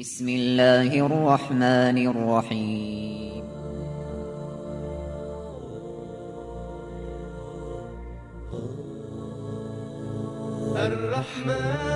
بسم الله الرحمن الرحيم. الرحمن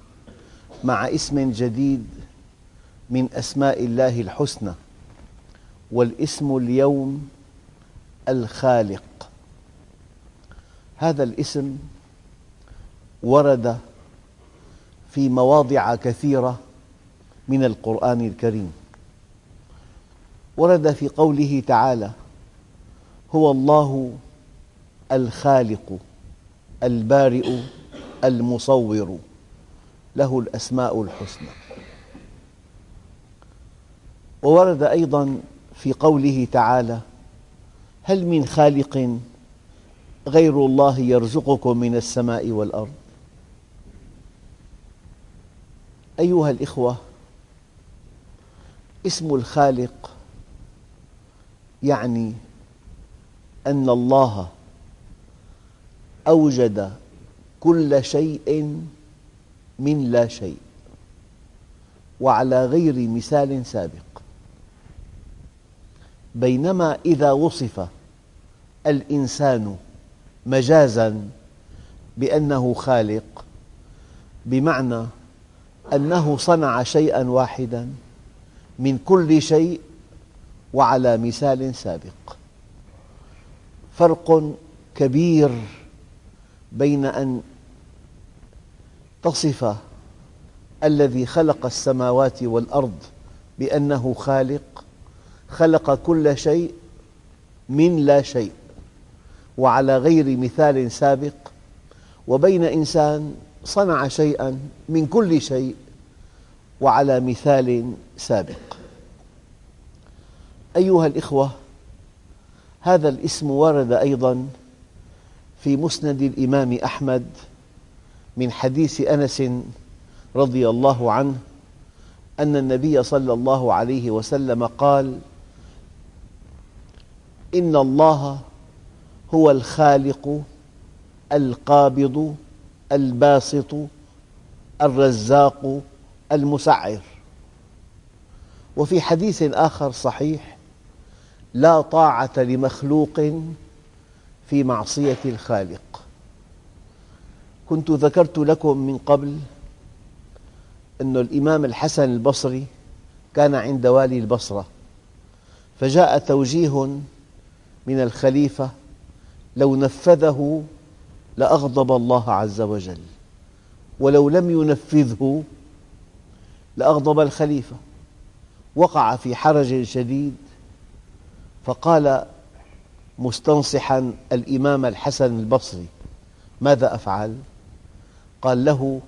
مع اسم جديد من أسماء الله الحسنى والاسم اليوم الخالق. هذا الاسم ورد في مواضع كثيرة من القرآن الكريم. ورد في قوله تعالى هو الله الخالق البارئ المصور له الأسماء الحسنى. وورد أيضا في قوله تعالى هل من خالق غير الله يرزقكم من السماء والأرض؟ أيها الإخوة اسم الخالق يعني أن الله أوجد كل شيء من لا شيء وعلى غير مثال سابق. بينما إذا وصف الإنسان مجازاً بأنه خالق بمعنى أنه صنع شيئاً واحداً من كل شيء وعلى مثال سابق. فرق كبير بين أن تصف الذي خلق السماوات والأرض بأنه خالق خلق كل شيء من لا شيء وعلى غير مثال سابق وبين إنسان صنع شيئا من كل شيء وعلى مثال سابق. أيها الإخوة هذا الاسم ورد أيضا في مسند الإمام أحمد من حديث أنس رضي الله عنه أن النبي صلى الله عليه وسلم قال إن الله هو الخالق القابض الباسط الرزاق المسعر. وفي حديث آخر صحيح لا طاعة لمخلوق في معصية الخالق. كنت ذكرت لكم من قبل أن الإمام الحسن البصري كان عند والي البصرة فجاء توجيه من الخليفة لو نفذه لأغضب الله عز وجل ولو لم ينفذه لأغضب الخليفة وقع في حرج شديد فقال مستنصحا الإمام الحسن البصري ماذا أفعل؟ قال له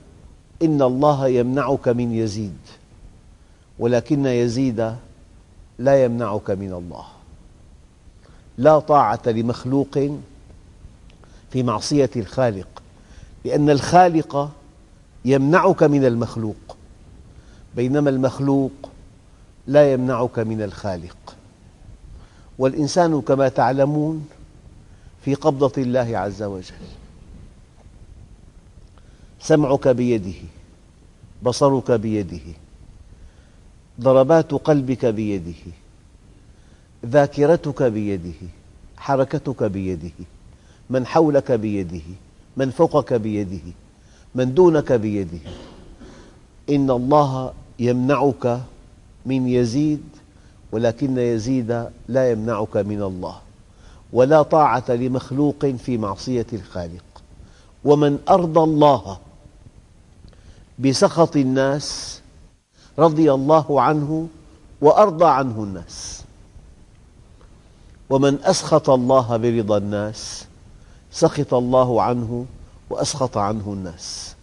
إن الله يمنعك من يزيد ولكن يزيد لا يمنعك من الله. لا طاعة لمخلوق في معصية الخالق لأن الخالق يمنعك من المخلوق بينما المخلوق لا يمنعك من الخالق. والإنسان كما تعلمون في قبضة الله عز وجل. سمعك بيده بصرك بيده ضربات قلبك بيده ذاكرتك بيده حركتك بيده من حولك بيده من فوقك بيده من دونك بيده. إن الله يمنعك من يزيد ولكن يزيد لا يمنعك من الله. ولا طاعة لمخلوق في معصية الخالق. ومن أرضى الله بسخط الناس رضي الله عنه وأرضى عنه الناس. ومن أسخط الله برضا الناس سخط الله عنه وأسخط عنه الناس.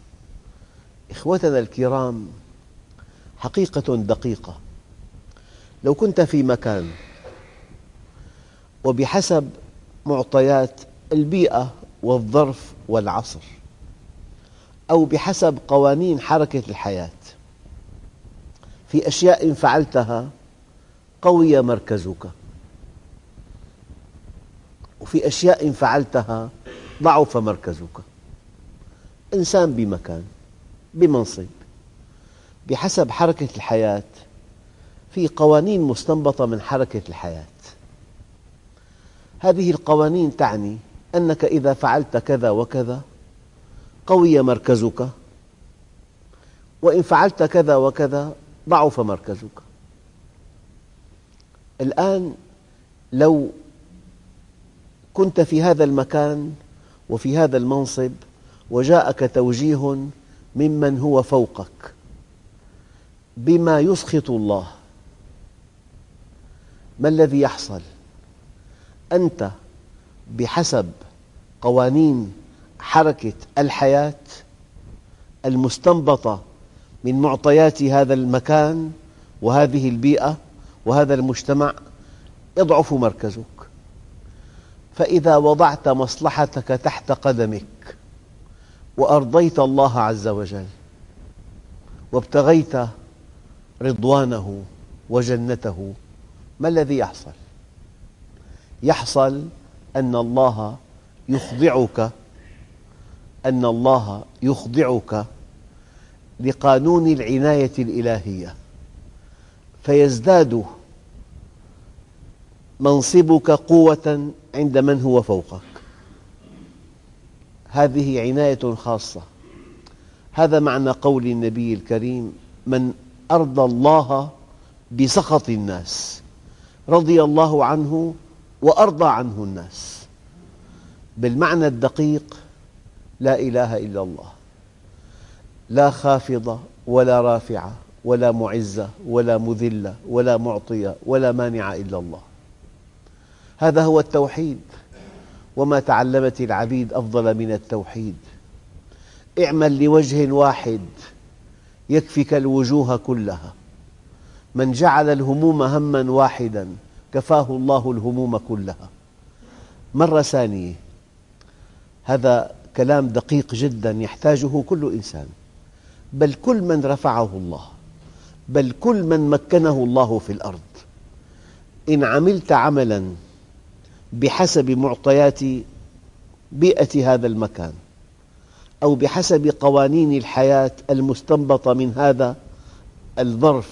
إخوتنا الكرام حقيقة دقيقة. لو كنت في مكان وبحسب معطيات البيئة والظرف والعصر أو بحسب قوانين حركة الحياة. في أشياء فعلتها قوي مركزك. وفي أشياء فعلتها ضعف مركزك. إنسان بمكان بمنصب بحسب حركة الحياة. في قوانين مستنبطة من حركة الحياة. هذه القوانين تعني أنك إذا فعلت كذا وكذا قوي مركزك وإن فعلت كذا وكذا ضعف مركزك الآن لو كنت في هذا المكان وفي هذا المنصب وجاءك توجيه ممن هو فوقك بما يسخط الله ما الذي يحصل؟ أنت بحسب قوانين حركة الحياة المستنبطة من معطيات هذا المكان وهذه البيئة وهذا المجتمع يضعف مركزك فإذا وضعت مصلحتك تحت قدمك وأرضيت الله عز وجل وابتغيت رضوانه وجنته ما الذي يحصل؟ يحصل أن الله يخضعك أن الله يخضعك لقانون العناية الإلهية فيزداد منصبك قوة عند من هو فوقك. هذه عناية خاصة. هذا معنى قول النبي الكريم من أرضى الله بسخط الناس رضي الله عنه وأرضى عنه الناس. بالمعنى الدقيق لا إله إلا الله. لا خافضة ولا رافعة ولا معزة ولا مذلة ولا معطية ولا مانع إلا الله. هذا هو التوحيد. وما تعلمت العبيد أفضل من التوحيد. اعمل لوجه واحد يكفك الوجوه كلها. من جعل الهموم هما واحدا كفاه الله الهموم كلها. مرة ثانية. هذا كلام دقيق جدا يحتاجه كل إنسان. بل كل من رفعه الله بل كل من مكنه الله في الأرض. إن عملت عملا بحسب معطيات بيئة هذا المكان أو بحسب قوانين الحياة المستنبطة من هذا الظرف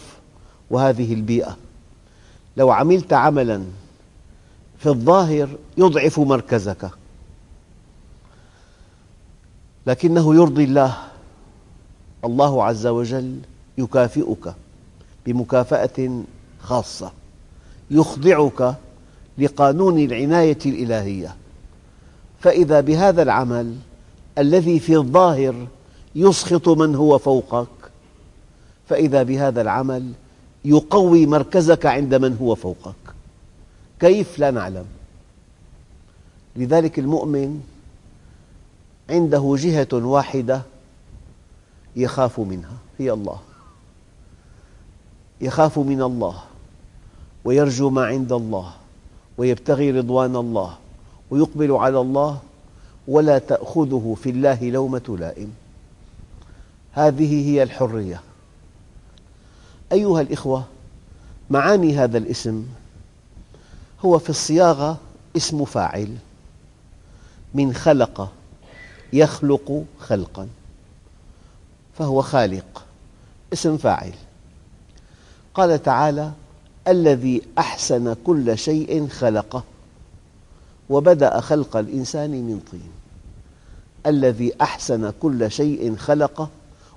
وهذه البيئة. لو عملت عملا في الظاهر يضعف مركزك. لكنه يرضي الله. الله عز وجل يكافئك بمكافأة خاصة يخضعك لقانون العناية الإلهية. فإذا بهذا العمل الذي في الظاهر يسخط من هو فوقك فإذا بهذا العمل يقوي مركزك عند من هو فوقك. كيف لا نعلم؟ لذلك المؤمن عنده جهة واحدة يخاف منها هي الله. يخاف من الله ويرجو ما عند الله ويبتغي رضوان الله ويقبل على الله ولا تأخذه في الله لومة لائم. هذه هي الحرية. أيها الإخوة معاني هذا الاسم هو في الصياغة اسم فاعل من خلق يخلق خلقا فهو خالق اسم فاعل. قال تعالى الذي أحسن كل شيء خلقه وبدأ خلق الإنسان من طين. الذي أحسن كل شيء خلقه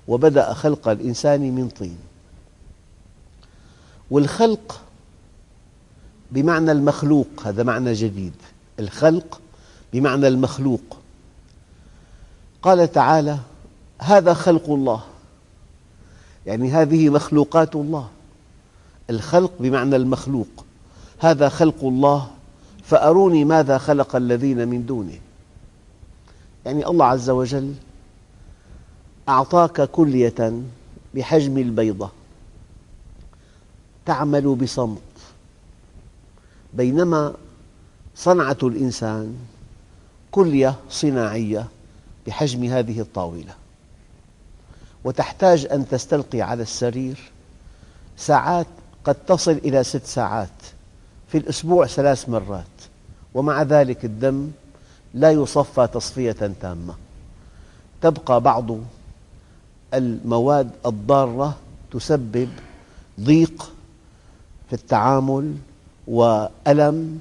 وبدأ خلق الإنسان من طين. والخلق بمعنى المخلوق هذا معنى جديد. الخلق بمعنى المخلوق. قال تعالى هذا خلق الله. يعني هذه مخلوقات الله. الخلق بمعنى المخلوق. هذا خلق الله فأروني ماذا خلق الذين من دونه. يعني الله عز وجل أعطاك كلية بحجم البيضة. تعمل بصمت. بينما صنعة الإنسان كلية صناعية بحجم هذه الطاولة. وتحتاج أن تستلقي على السرير ساعات قد تصل إلى ست ساعات في الأسبوع ثلاث مرات. ومع ذلك الدم لا يصفى تصفية تامة. تبقى بعض المواد الضارة تسبب ضيق في التعامل وألم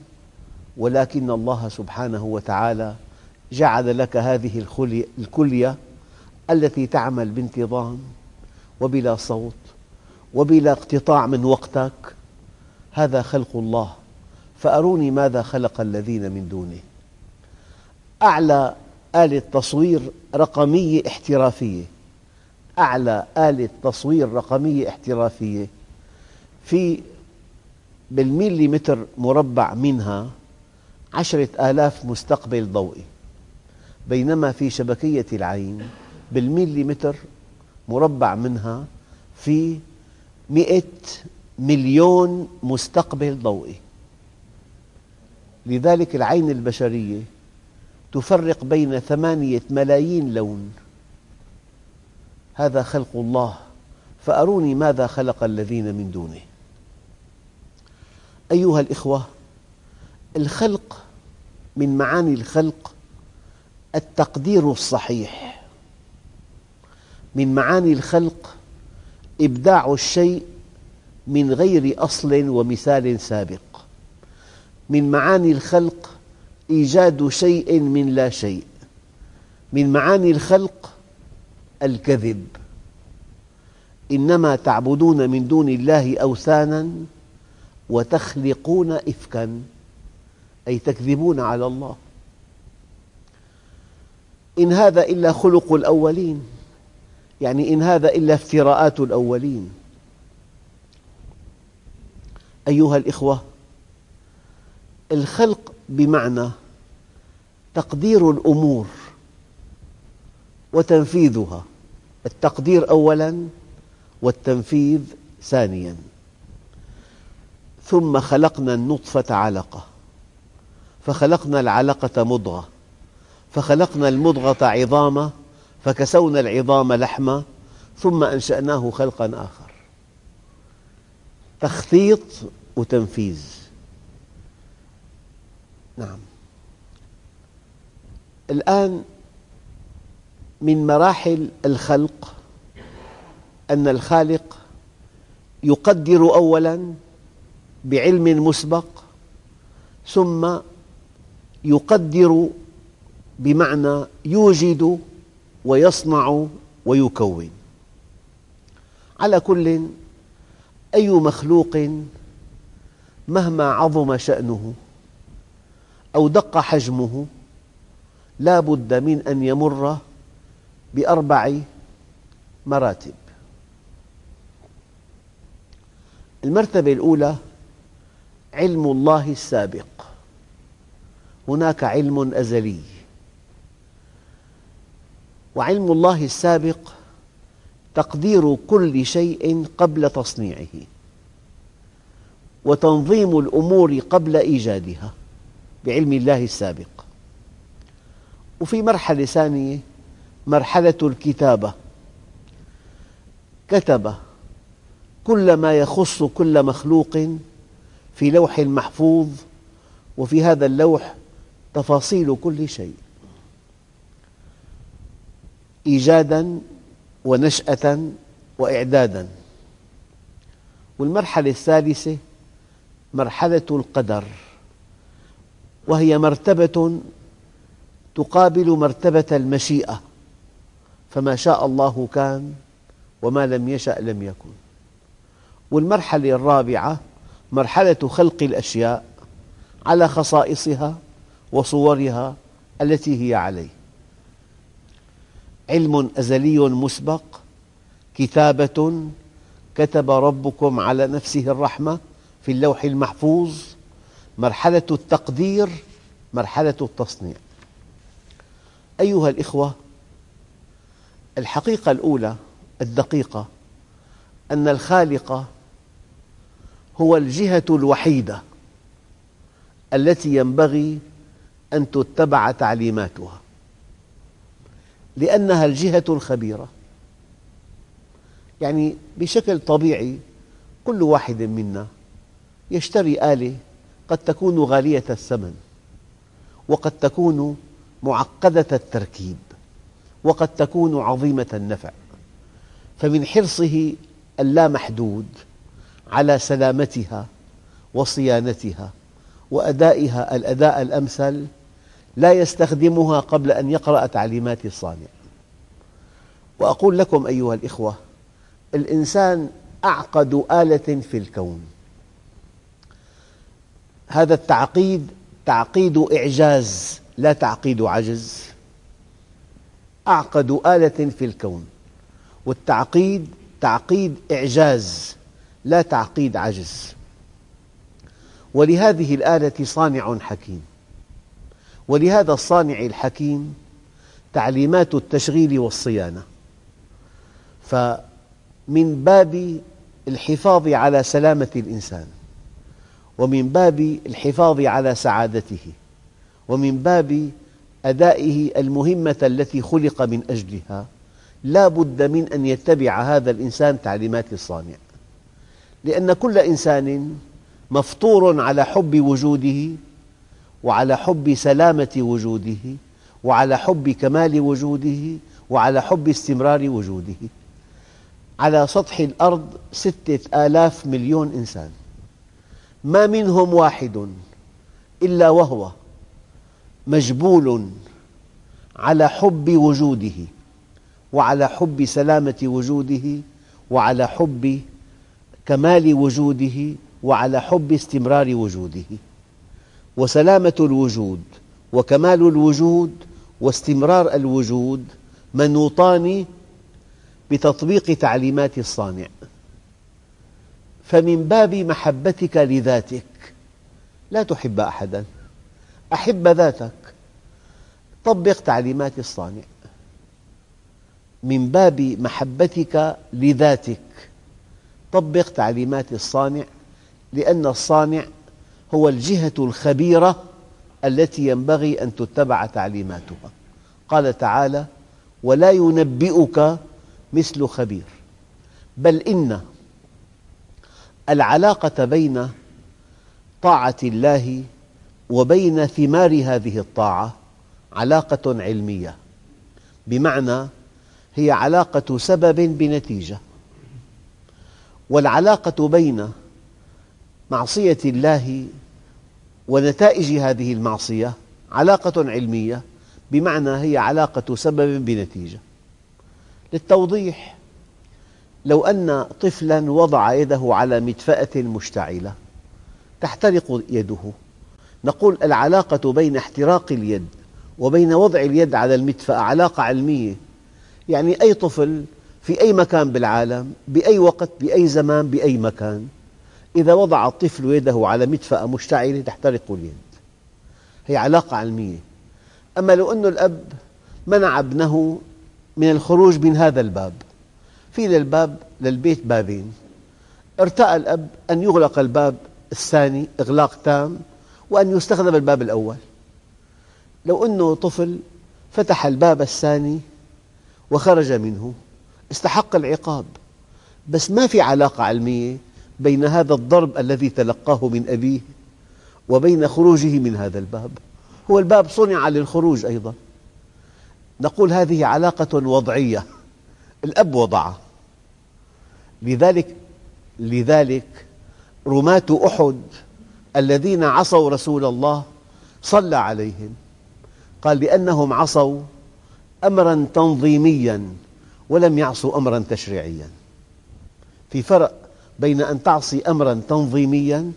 ولكن الله سبحانه وتعالى جعل لك هذه الكلية التي تعمل بانتظام وبلا صوت وبلا اقتطاع من وقتك. هذا خلق الله. فأروني ماذا خلق الذين من دونه. أعلى آلة تصوير رقمية احترافية. أعلى آلة تصوير رقمية احترافية. في بالميليمتر مربع منها عشرة آلاف مستقبل ضوئي. بينما في شبكية العين بالميليمتر مربع منها في مئة مليون مستقبل ضوئي. لذلك العين البشرية تفرق بين ثمانية ملايين لون. هذا خلق الله فأروني ماذا خلق الذين من دونه. أيها الإخوة الخلق من معاني الخلق التقدير الصحيح من معاني الخلق إبداع الشيء من غير أصل ومثال سابق. من معاني الخلق إيجاد شيء من لا شيء. من معاني الخلق الكذب. إنما تعبدون من دون الله أوثانا وتخلقون إفكا أي تكذبون على الله. إن هذا إلا خلق الأولين. يعني إن هذا إلا افتراءات الأولين. أيها الإخوة الخلق بمعنى تقدير الأمور وتنفيذها. التقدير أولاً والتنفيذ ثانياً. ثم خلقنا النطفة علقة فخلقنا العلقة مضغة. فخلقنا المضغة عظاما فكسونا العظام لحما ثم أنشأناه خلقا آخر. تخطيط وتنفيذ. نعم. الآن من مراحل الخلق أن الخالق يقدر أولاً بعلم مسبق ثم يقدر بمعنى يوجد ويصنع ويكون. على كل أي مخلوق مهما عظم شأنه أو دق حجمه لا بد من أن يمر بأربع مراتب. المرتبة الأولى علم الله السابق. هناك علم أزلي. وعلم الله السابق تقدير كل شيء قبل تصنيعه وتنظيم الأمور قبل إيجادها بعلم الله السابق. وفي مرحلة ثانية مرحلة الكتابة. كتب كل ما يخص كل مخلوق في لوح محفوظ وفي هذا اللوح تفاصيل كل شيء. إيجادا ونشأة وإعدادا. والمرحلة الثالثة مرحلة القدر وهي مرتبة تقابل مرتبة المشيئة فما شاء الله كان وما لم يشأ لم يكن. والمرحلة الرابعة مرحلة خلق الأشياء على خصائصها وصورها التي هي عليه. علم أزلي مسبق كتابة كتب ربكم على نفسه الرحمة في اللوح المحفوظ مرحلة التقدير مرحلة التصنيع. أيها الأخوة الحقيقة الأولى الدقيقة أن الخالق هو الجهة الوحيدة التي ينبغي أن تتبع تعليماتها. لأنها الجهة الخبيرة. يعني بشكل طبيعي كل واحد منا يشتري آلة قد تكون غالية الثمن وقد تكون معقدة التركيب وقد تكون عظيمة النفع. فمن حرصه اللامحدود على سلامتها وصيانتها وأدائها الأداء الأمثل لا يستخدمها قبل أن يقرأ تعليمات الصانع. وأقول لكم أيها الأخوة الإنسان أعقد آلة في الكون. هذا التعقيد تعقيد إعجاز لا تعقيد عجز. أعقد آلة في الكون. والتعقيد تعقيد إعجاز لا تعقيد عجز. ولهذه الآلة صانع حكيم. ولهذا الصانع الحكيم تعليمات التشغيل والصيانة. فمن باب الحفاظ على سلامة الإنسان ومن باب الحفاظ على سعادته ومن باب أدائه المهمة التي خلق من أجلها لا بد من أن يتبع هذا الإنسان تعليمات الصانع. لأن كل إنسان مفطور على حب وجوده وعلى حب سلامة وجوده وعلى حب كمال وجوده وعلى حب استمرار وجوده. على سطح الأرض ستة آلاف مليون إنسان. ما منهم واحد إلا وهو مجبول على حب وجوده وعلى حب سلامة وجوده وعلى حب كمال وجوده وعلى حب استمرار وجوده. وسلامة الوجود وكمال الوجود واستمرار الوجود منوطان بتطبيق تعليمات الصانع. فمن باب محبتك لذاتك لا تحب أحدا أحب ذاتك. طبق تعليمات الصانع. من باب محبتك لذاتك طبق تعليمات الصانع لأن الصانع هو الجهة الخبيرة التي ينبغي أن تتبع تعليماتها. قال تعالى ولا ينبئك مثل خبير بل إن العلاقة بين طاعة الله وبين ثمار هذه الطاعة علاقة علمية بمعنى هي علاقة سبب بنتيجة. والعلاقة بين معصية الله ونتائج هذه المعصية علاقة علمية بمعنى هي علاقة سبب بنتيجة. للتوضيح لو أن طفلا وضع يده على مدفأة مشتعلة تحترق يده. نقول العلاقة بين احتراق اليد وبين وضع اليد على المدفأة علاقة علمية. يعني أي طفل في أي مكان بالعالم بأي وقت بأي زمان بأي مكان. إذا وضع الطفل يده على مدفأة مشتعلة تحترق اليد. هي علاقة علمية. أما لو أن الأب منع ابنه من الخروج من هذا الباب في للباب للبيت بابين. ارتأى الأب أن يغلق الباب الثاني إغلاق تام وأن يستخدم الباب الأول. لو أنه طفل فتح الباب الثاني وخرج منه استحق العقاب. بس ما في علاقة علمية بين هذا الضرب الذي تلقاه من أبيه وبين خروجه من هذا الباب. هو الباب صنع للخروج أيضا. نقول هذه علاقة وضعية. الأب وضعه لذلك لذلك رماة أحد الذين عصوا رسول الله صلى عليهم. قال لأنهم عصوا أمرا تنظيميا ولم يعصوا أمرا تشريعيا. في فرق بين أن تعصي أمرا تنظيميا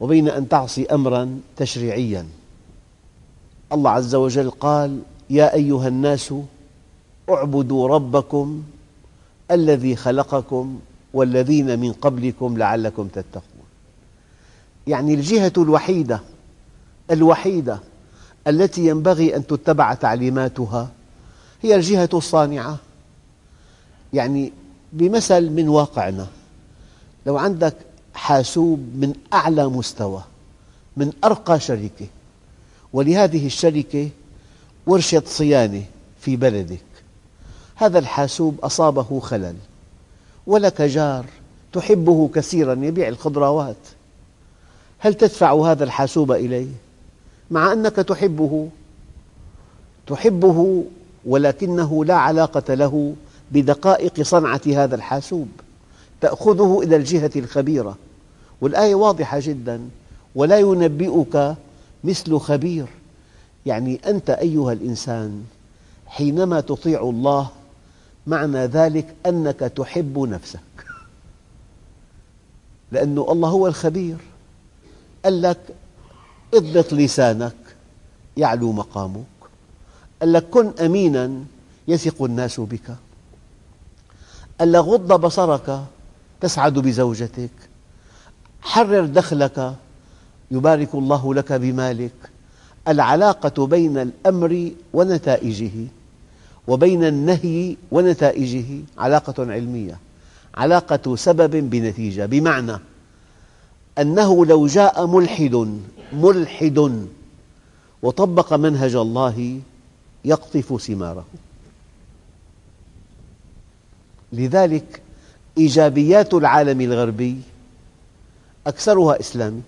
وبين أن تعصي أمرا تشريعيا. الله عز وجل قال يا أيها الناس اعبدوا ربكم الذي خلقكم والذين من قبلكم لعلكم تتقون. يعني الجهة الوحيدة الوحيدة التي ينبغي أن تتبع تعليماتها هي الجهة الصانعة. يعني بمثل من واقعنا لو عندك حاسوب من أعلى مستوى من أرقى شركة ولهذه الشركة ورشة صيانة في بلدك. هذا الحاسوب أصابه خلل ولك جار تحبه كثيرا يبيع الخضروات هل تدفع هذا الحاسوب إليه؟ مع أنك تحبه تحبه ولكنه لا علاقة له بدقائق صنعة هذا الحاسوب. تأخذه إلى الجهة الخبيرة. والآية واضحة جدا. ولا ينبئك مثل خبير. يعني أنت أيها الإنسان حينما تطيع الله معنى ذلك أنك تحب نفسك. لأن الله هو الخبير. قال لك اضبط لسانك يعلو مقامك. قال لك كن أمينا يثق الناس بك. قال لك غض بصرك تسعد بزوجتك. حرر دخلك يبارك الله لك بمالك. العلاقة بين الأمر ونتائجه وبين النهي ونتائجه علاقة علمية. علاقة سبب بنتيجة. بمعنى أنه لو جاء ملحد ملحد وطبق منهج الله يقطف ثماره. لذلك إيجابيات العالم الغربي أكثرها إسلامي.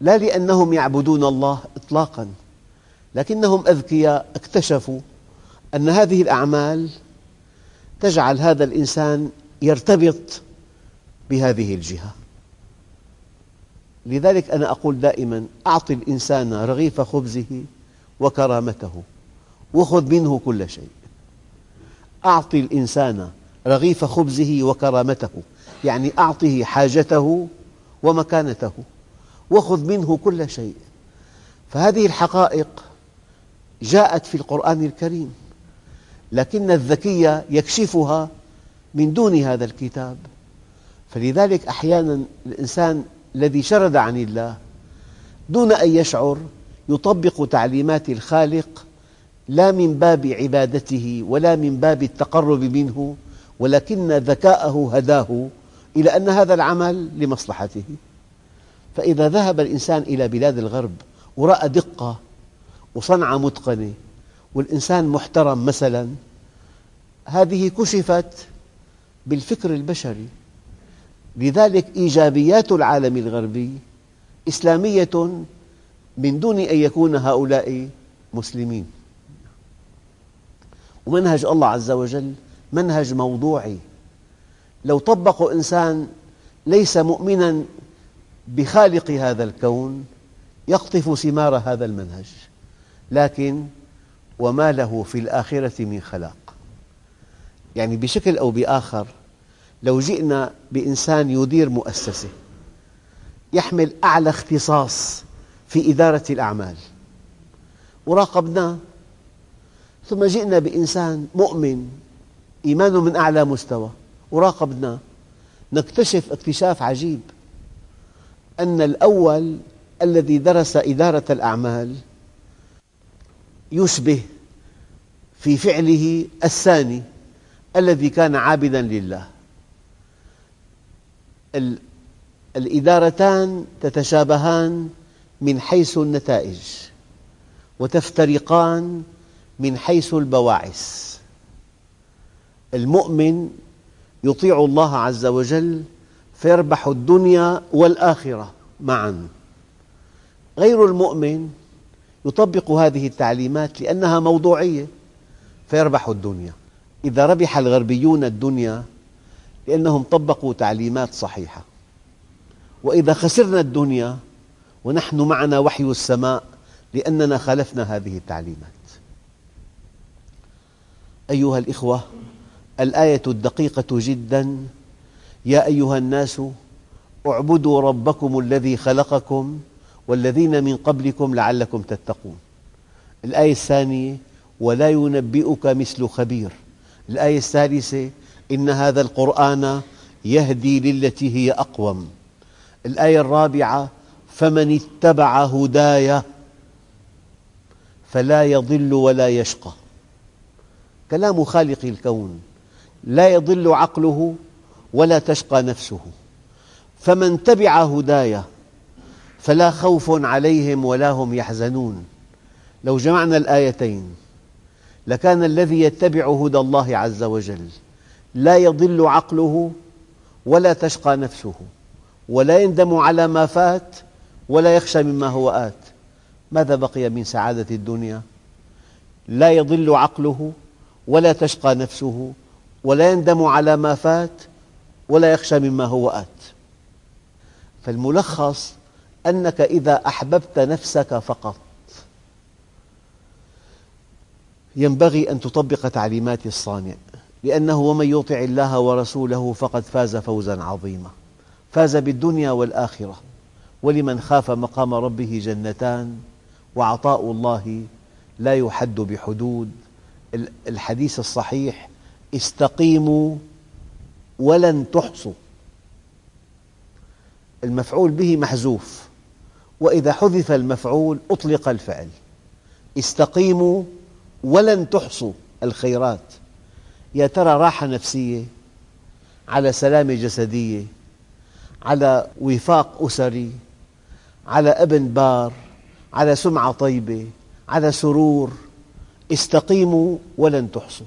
لا لأنهم يعبدون الله إطلاقا لكنهم أذكياء اكتشفوا أن هذه الأعمال تجعل هذا الإنسان يرتبط بهذه الجهة. لذلك أنا أقول دائما أعط الإنسان رغيف خبزه وكرامته وخذ منه كل شيء. أعط الإنسان رغيف خبزه وكرامته يعني أعطه حاجته ومكانته وخذ منه كل شيء. فهذه الحقائق جاءت في القرآن الكريم لكن الذكي يكشفها من دون هذا الكتاب. فلذلك أحيانا الإنسان الذي شرد عن الله دون أن يشعر يطبق تعليمات الخالق لا من باب عبادته ولا من باب التقرب منه ولكن ذكاءه هداه إلى أن هذا العمل لمصلحته. فإذا ذهب الإنسان إلى بلاد الغرب ورأى دقة وصنعة متقنة والإنسان محترم مثلا هذه كشفت بالفكر البشري. لذلك إيجابيات العالم الغربي إسلامية من دون أن يكون هؤلاء مسلمين. ومنهج الله عز وجل منهج موضوعي. لو طبقه إنسان ليس مؤمنا بخالق هذا الكون يقطف ثمار هذا المنهج. لكن وما له في الآخرة من خلاق. يعني بشكل أو بآخر لو جئنا بإنسان يدير مؤسسة يحمل أعلى اختصاص في إدارة الأعمال وراقبناه ثم جئنا بإنسان مؤمن إيمانه من أعلى مستوى وراقبناه. نكتشف اكتشاف عجيب أن الأول الذي درس إدارة الأعمال يشبه في فعله الثاني الذي كان عابدا لله. الإدارتان تتشابهان من حيث النتائج وتفترقان من حيث البواعث. المؤمن يطيع الله عز وجل فيربح الدنيا والآخرة معا. غير المؤمن يطبق هذه التعليمات لأنها موضوعية فيربح الدنيا. إذا ربح الغربيون الدنيا لأنهم طبقوا تعليمات صحيحة. وإذا خسرنا الدنيا ونحن معنا وحي السماء لأننا خالفنا هذه التعليمات. أيها الإخوة الآية الدقيقة جدا. يا أيها الناس اعبدوا ربكم الذي خلقكم والذين من قبلكم لعلكم تتقون. الآية الثانية ولا ينبئك مثل خبير. الآية الثالثة إن هذا القرآن يهدي للتي هي أقوم. الآية الرابعة فمن اتبع هداي فلا يضل ولا يشقى. كلام خالق الكون. لا يضل عقله ولا تشقى نفسه. فمن تبع هداي فلا خوف عليهم ولا هم يحزنون. لو جمعنا الآيتين لكان الذي يتبع هدى الله عز وجل لا يضل عقله ولا تشقى نفسه ولا يندم على ما فات ولا يخشى مما هو آت. ماذا بقي من سعادة الدنيا؟ لا يضل عقله ولا تشقى نفسه ولا يندم على ما فات ولا يخشى مما هو آت. فالملخص أنك إذا أحببت نفسك فقط. ينبغي أن تطبق تعليمات الصانع لأنه ومن يطع الله ورسوله فقد فاز فوزا عظيما. فاز بالدنيا والآخرة. ولمن خاف مقام ربه جنتان وعطاء الله لا يحد بحدود. الحديث الصحيح استقيموا ولن تحصوا. المفعول به محذوف وإذا حذف المفعول أطلق الفعل. استقيموا ولن تحصوا الخيرات. يا ترى راحة نفسية؟ على سلامة جسدية؟ على وفاق أسري؟ على أبن بار؟ على سمعة طيبة؟ على سرور؟ استقيموا ولن تحصوا.